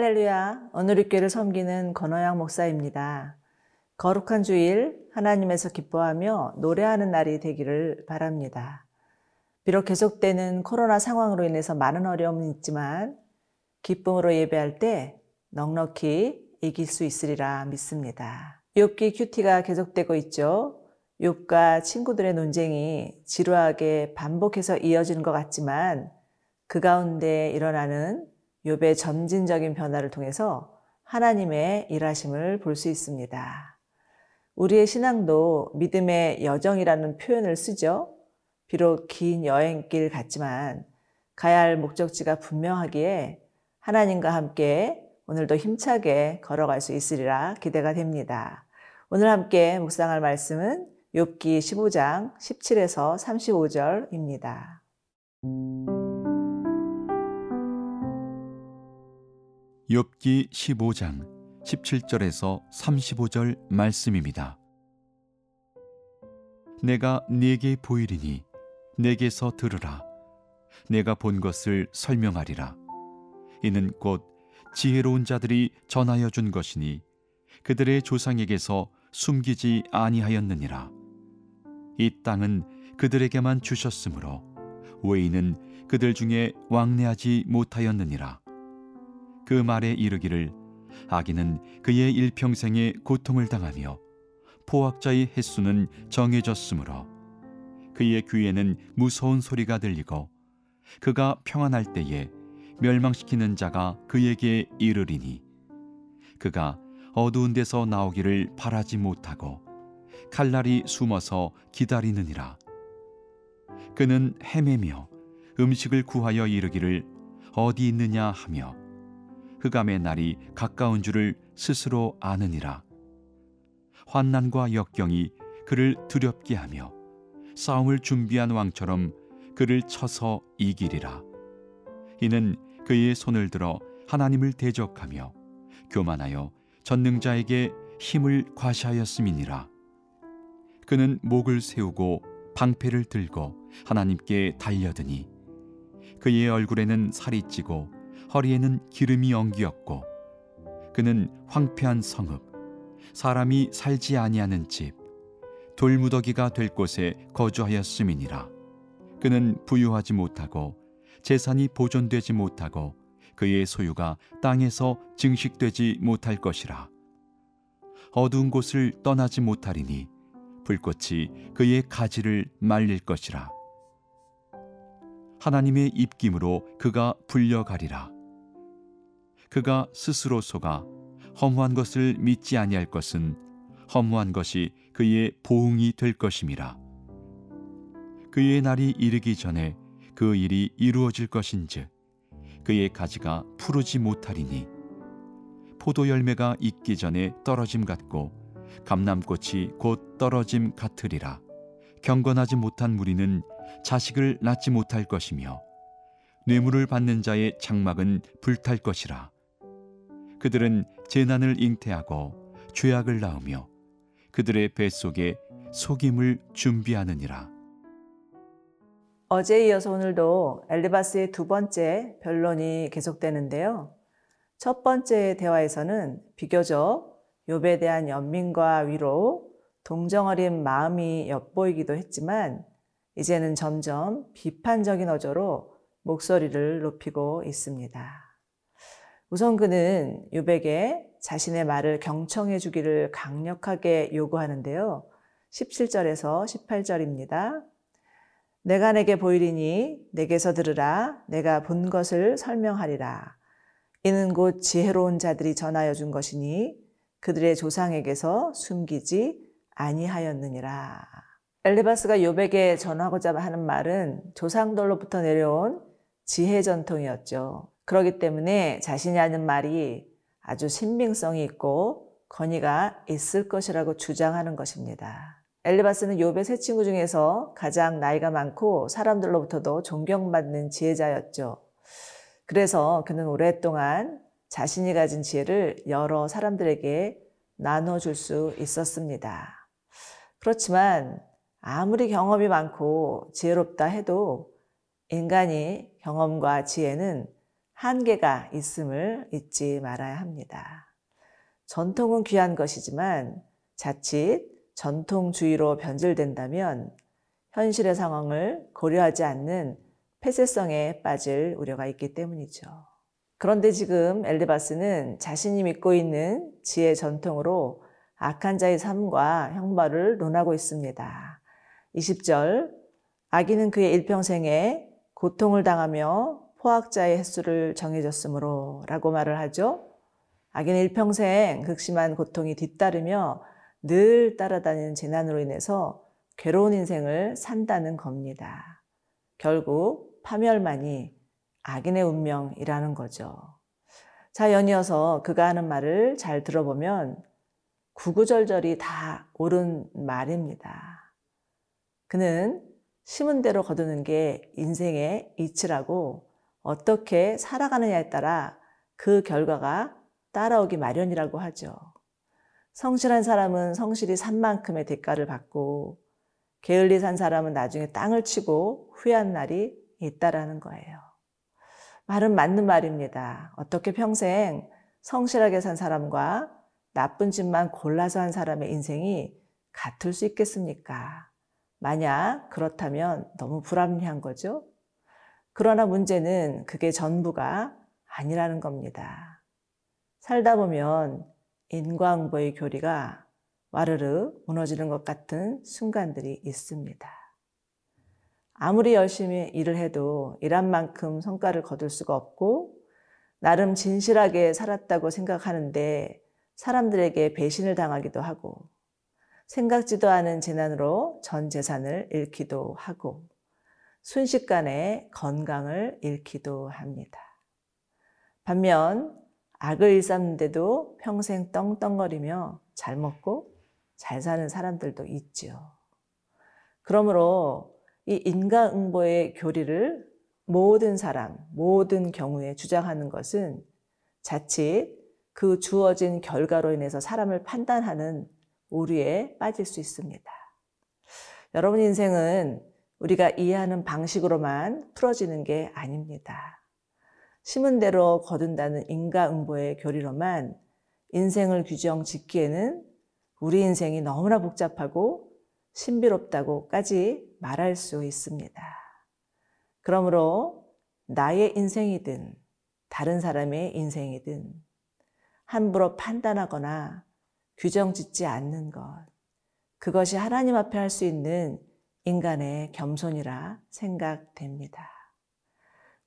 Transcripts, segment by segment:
할렐루야. 교회를 섬기는 권호양 목사입니다. 거룩한 주일 하나님에서 기뻐하며 노래하는 날이 되기를 바랍니다. 비록 계속되는 코로나 상황으로 인해서 많은 어려움은 있지만 기쁨으로 예배할 때 넉넉히 이길 수 있으리라 믿습니다. 욥기 큐티가 계속되고 있죠. 욥과 친구들의 논쟁이 지루하게 반복해서 이어지는 것 같지만 그 가운데 일어나는 욥의 점진적인 변화를 통해서 하나님의 일하심을 볼 수 있습니다. 우리의 신앙도 믿음의 여정이라는 표현을 쓰죠. 비록 긴 여행길 같지만 가야 할 목적지가 분명하기에 하나님과 함께 오늘도 힘차게 걸어갈 수 있으리라 기대가 됩니다. 오늘 함께 묵상할 말씀은 욥기 15장 17에서 35절입니다. 욥기 15장 17절에서 35절 말씀입니다. 내가 네게 보이리니 내게서 들으라. 내가 본 것을 설명하리라. 이는 곧 지혜로운 자들이 전하여 준 것이니 그들의 조상에게서 숨기지 아니하였느니라. 이 땅은 그들에게만 주셨으므로 외인은 그들 중에 왕래하지 못하였느니라 그 말에 이르기를 아기는 그의 일평생에 고통을 당하며 포악자의 횟수는 정해졌으므로 그의 귀에는 무서운 소리가 들리고 그가 평안할 때에 멸망시키는 자가 그에게 이르리니 그가 어두운 데서 나오기를 바라지 못하고 칼날이 숨어서 기다리느니라. 그는 헤매며 음식을 구하여 이르기를 어디 있느냐 하며 흑암의 날이 가까운 줄을 스스로 아느니라. 환난과 역경이 그를 두렵게 하며 싸움을 준비한 왕처럼 그를 쳐서 이기리라. 이는 그의 손을 들어 하나님을 대적하며 교만하여 전능자에게 힘을 과시하였음이니라. 그는 목을 세우고 방패를 들고 하나님께 달려드니 그의 얼굴에는 살이 찌고 허리에는 기름이 엉기었고 그는 황폐한 성읍 사람이 살지 아니하는 집 돌무더기가 될 곳에 거주하였음이니라. 그는 부유하지 못하고 재산이 보존되지 못하고 그의 소유가 땅에서 증식되지 못할 것이라. 어두운 곳을 떠나지 못하리니 불꽃이 그의 가지를 말릴 것이라. 하나님의 입김으로 그가 불려가리라 그가 스스로 속아 허무한 것을 믿지 아니할 것은 허무한 것이 그의 보응이 될 것임이라. 그의 날이 이르기 전에 그 일이 이루어질 것인즉 그의 가지가 푸르지 못하리니 포도 열매가 익기 전에 떨어짐 같고 감남꽃이 곧 떨어짐 같으리라. 경건하지 못한 무리는 자식을 낳지 못할 것이며 뇌물을 받는 자의 장막은 불탈 것이라. 그들은 재난을 잉태하고 죄악을 낳으며 그들의 뱃속에 속임을 준비하느니라. 어제에 이어서 오늘도 엘리바스의 두 번째 변론이 계속되는데요. 첫 번째 대화에서는 비교적 욥에 대한 연민과 위로, 동정어린 마음이 엿보이기도 했지만 이제는 점점 비판적인 어조로 목소리를 높이고 있습니다. 우선 그는 유백에 자신의 말을 경청해 주기를 강력하게 요구하는데요. 17절에서 18절입니다. 내가 내게 보이리니 내게서 들으라 내가 본 것을 설명하리라. 이는 곧 지혜로운 자들이 전하여 준 것이니 그들의 조상에게서 숨기지 아니하였느니라. 엘리바스가 요백에 전하고자 하는 말은 조상들로부터 내려온 지혜 전통이었죠. 그러기 때문에 자신이 하는 말이 아주 신빙성이 있고 권위가 있을 것이라고 주장하는 것입니다. 엘리바스는 욥의 세 친구 중에서 가장 나이가 많고 사람들로부터도 존경받는 지혜자였죠. 그래서 그는 오랫동안 자신이 가진 지혜를 여러 사람들에게 나눠줄 수 있었습니다. 그렇지만 아무리 경험이 많고 지혜롭다 해도 인간이 경험과 지혜는 한계가 있음을 잊지 말아야 합니다. 전통은 귀한 것이지만 자칫 전통주의로 변질된다면 현실의 상황을 고려하지 않는 폐쇄성에 빠질 우려가 있기 때문이죠. 그런데 지금 엘리바스는 자신이 믿고 있는 지혜 전통으로 악한 자의 삶과 형벌을 논하고 있습니다. 20절 아기는 그의 일평생에 고통을 당하며 포악자의 횟수를 정해졌으므로 라고 말을 하죠. 아기는 일평생 극심한 고통이 뒤따르며 늘 따라다니는 재난으로 인해서 괴로운 인생을 산다는 겁니다. 결국 파멸만이 악인의 운명이라는 거죠. 자, 연이어서 그가 하는 말을 잘 들어보면 구구절절이 다 옳은 말입니다. 그는 심은 대로 거두는 게 인생의 이치라고 어떻게 살아가느냐에 따라 그 결과가 따라오기 마련이라고 하죠. 성실한 사람은 성실히 산 만큼의 대가를 받고 게을리 산 사람은 나중에 땅을 치고 후회한 날이 있다라는 거예요. 말은 맞는 말입니다. 어떻게 평생 성실하게 산 사람과 나쁜 짓만 골라서 한 사람의 인생이 같을 수 있겠습니까? 만약 그렇다면 너무 불합리한 거죠. 그러나 문제는 그게 전부가 아니라는 겁니다. 살다 보면 인과응보의 교리가 와르르 무너지는 것 같은 순간들이 있습니다. 아무리 열심히 일을 해도 일한 만큼 성과를 거둘 수가 없고 나름 진실하게 살았다고 생각하는데 사람들에게 배신을 당하기도 하고 생각지도 않은 재난으로 전 재산을 잃기도 하고 순식간에 건강을 잃기도 합니다. 반면 악을 일삼는데도 평생 떵떵거리며 잘 먹고 잘 사는 사람들도 있지요. 그러므로 이 인과응보의 교리를 모든 사람, 모든 경우에 주장하는 것은 자칫 그 주어진 결과로 인해서 사람을 판단하는 오류에 빠질 수 있습니다. 여러분 인생은 우리가 이해하는 방식으로만 풀어지는 게 아닙니다. 심은 대로 거둔다는 인과응보의 교리로만 인생을 규정 짓기에는 우리 인생이 너무나 복잡하고 신비롭다고까지 말할 수 있습니다. 그러므로 나의 인생이든 다른 사람의 인생이든 함부로 판단하거나 규정 짓지 않는 것. 그것이 하나님 앞에 할 수 있는 인간의 겸손이라 생각됩니다.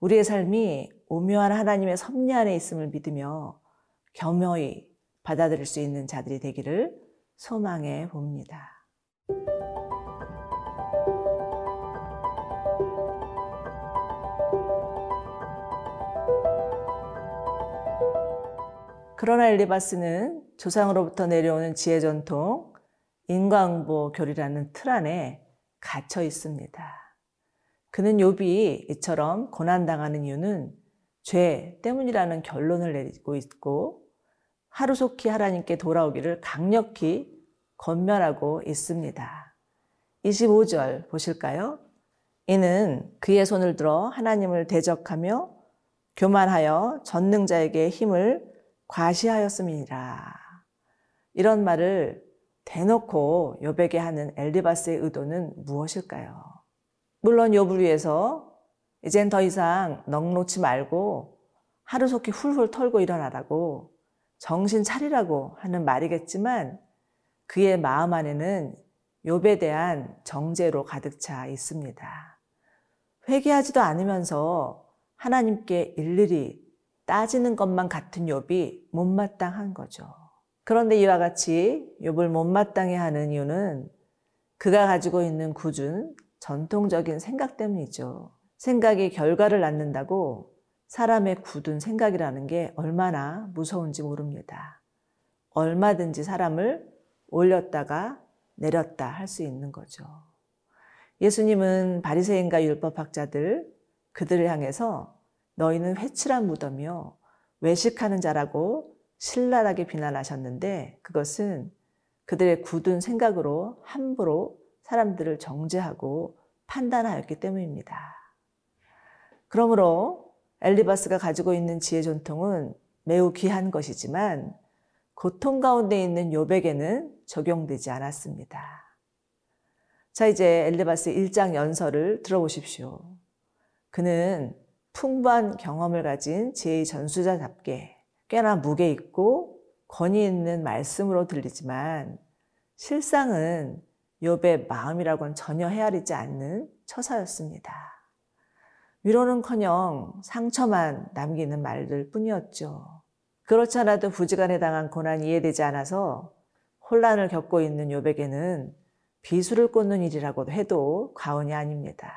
우리의 삶이 오묘한 하나님의 섭리 안에 있음을 믿으며 겸허히 받아들일 수 있는 자들이 되기를 소망해 봅니다. 그러나 엘리바스는 조상으로부터 내려오는 지혜 전통, 인과응보 교리라는 틀 안에 갇혀 있습니다. 그는 욥이 이처럼 고난 당하는 이유는 죄 때문이라는 결론을 내리고 있고 하루속히 하나님께 돌아오기를 강력히 권면하고 있습니다. 25절 보실까요? 이는 그의 손을 들어 하나님을 대적하며 교만하여 전능자에게 힘을 과시하였음이니라. 이런 말을 대놓고 욥에게 하는 엘리바스의 의도는 무엇일까요? 물론 욥을 위해서 이젠 더 이상 넉놓지 말고 하루속히 훌훌 털고 일어나라고 정신 차리라고 하는 말이겠지만 그의 마음 안에는 욥에 대한 정죄로 가득 차 있습니다. 회개하지도 않으면서 하나님께 일일이 따지는 것만 같은 욥이 못마땅한 거죠. 그런데 이와 같이 욥을 못마땅해 하는 이유는 그가 가지고 있는 굳은 전통적인 생각 때문이죠. 생각이 결과를 낳는다고 사람의 굳은 생각이라는 게 얼마나 무서운지 모릅니다. 얼마든지 사람을 올렸다가 내렸다 할 수 있는 거죠. 예수님은 바리새인과 율법학자들 그들을 향해서 너희는 회칠한 무덤이요 외식하는 자라고 신랄하게 비난하셨는데 그것은 그들의 굳은 생각으로 함부로 사람들을 정죄하고 판단하였기 때문입니다. 그러므로 엘리바스가 가지고 있는 지혜 전통은 매우 귀한 것이지만 고통 가운데 있는 욥에게는 적용되지 않았습니다. 자, 이제 엘리바스 1장 연설을 들어보십시오. 그는 풍부한 경험을 가진 지혜의 전수자답게 꽤나 무게 있고 권위 있는 말씀으로 들리지만 실상은 욥의 마음이라고는 전혀 헤아리지 않는 처사였습니다. 위로는커녕 상처만 남기는 말들 뿐이었죠. 그렇지 않아도 부지간에 당한 고난이 이해되지 않아서 혼란을 겪고 있는 욥에게는 비수를 꽂는 일이라고 해도 과언이 아닙니다.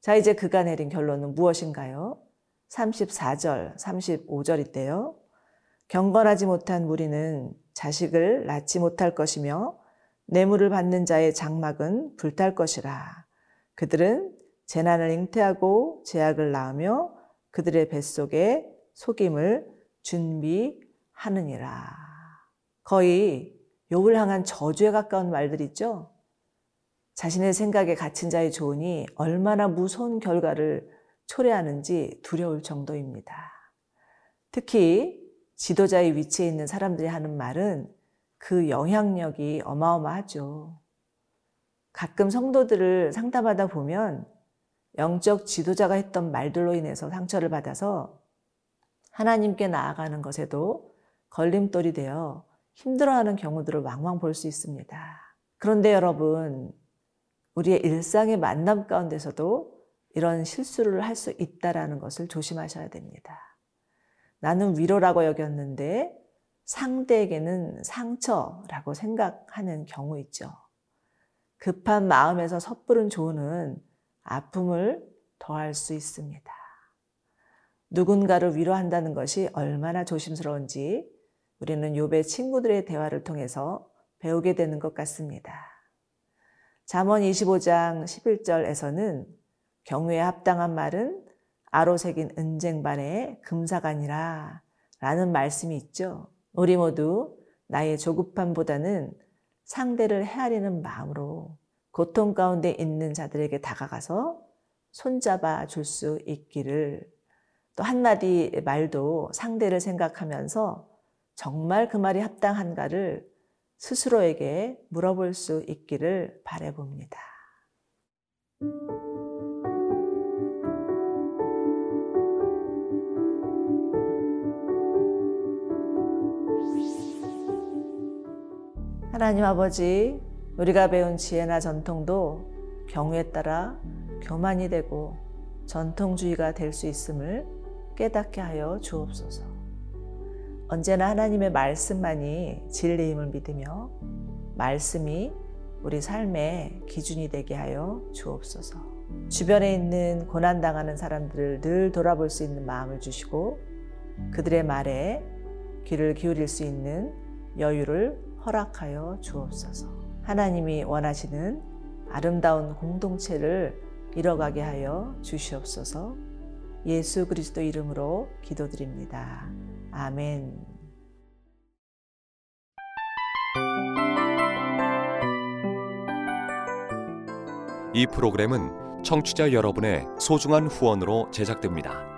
자, 이제 그가 내린 결론은 무엇인가요? 34절, 35절인데요. 경건하지 못한 무리는 자식을 낳지 못할 것이며 뇌물을 받는 자의 장막은 불탈 것이라. 그들은 재난을 잉태하고 제약을 낳으며 그들의 뱃속에 속임을 준비하느니라. 거의 욕을 향한 저주에 가까운 말들이죠. 자신의 생각에 갇힌 자의 조언이 얼마나 무서운 결과를 초래하는지 두려울 정도입니다. 특히 지도자의 위치에 있는 사람들이 하는 말은 그 영향력이 어마어마하죠. 가끔 성도들을 상담하다 보면 영적 지도자가 했던 말들로 인해서 상처를 받아서 하나님께 나아가는 것에도 걸림돌이 되어 힘들어하는 경우들을 왕왕 볼 수 있습니다. 그런데 여러분, 우리의 일상의 만남 가운데서도 이런 실수를 할 수 있다라는 것을 조심하셔야 됩니다. 나는 위로라고 여겼는데 상대에게는 상처라고 생각하는 경우 있죠. 급한 마음에서 섣부른 조언은 아픔을 더할 수 있습니다. 누군가를 위로한다는 것이 얼마나 조심스러운지 우리는 욥의 친구들의 대화를 통해서 배우게 되는 것 같습니다. 잠언 25장 11절에서는 경우에 합당한 말은 아로 새긴 은쟁반의 금사간이라 라는 말씀이 있죠. 우리 모두 나의 조급함보다는 상대를 헤아리는 마음으로 고통 가운데 있는 자들에게 다가가서 손잡아 줄 수 있기를 또 한마디 말도 상대를 생각하면서 정말 그 말이 합당한가를 스스로에게 물어볼 수 있기를 바래봅니다. 하나님 아버지, 우리가 배운 지혜나 전통도 경우에 따라 교만이 되고 전통주의가 될 수 있음을 깨닫게 하여 주옵소서. 언제나 하나님의 말씀만이 진리임을 믿으며 말씀이 우리 삶의 기준이 되게 하여 주옵소서. 주변에 있는 고난당하는 사람들을 늘 돌아볼 수 있는 마음을 주시고 그들의 말에 귀를 기울일 수 있는 여유를 허락하여 주옵소서. 하나님이 원하시는 아름다운 공동체를 이뤄가게 하여 주시옵소서. 예수 그리스도 이름으로 기도드립니다. 아멘. 이 프로그램은 청취자 여러분의 소중한 후원으로 제작됩니다.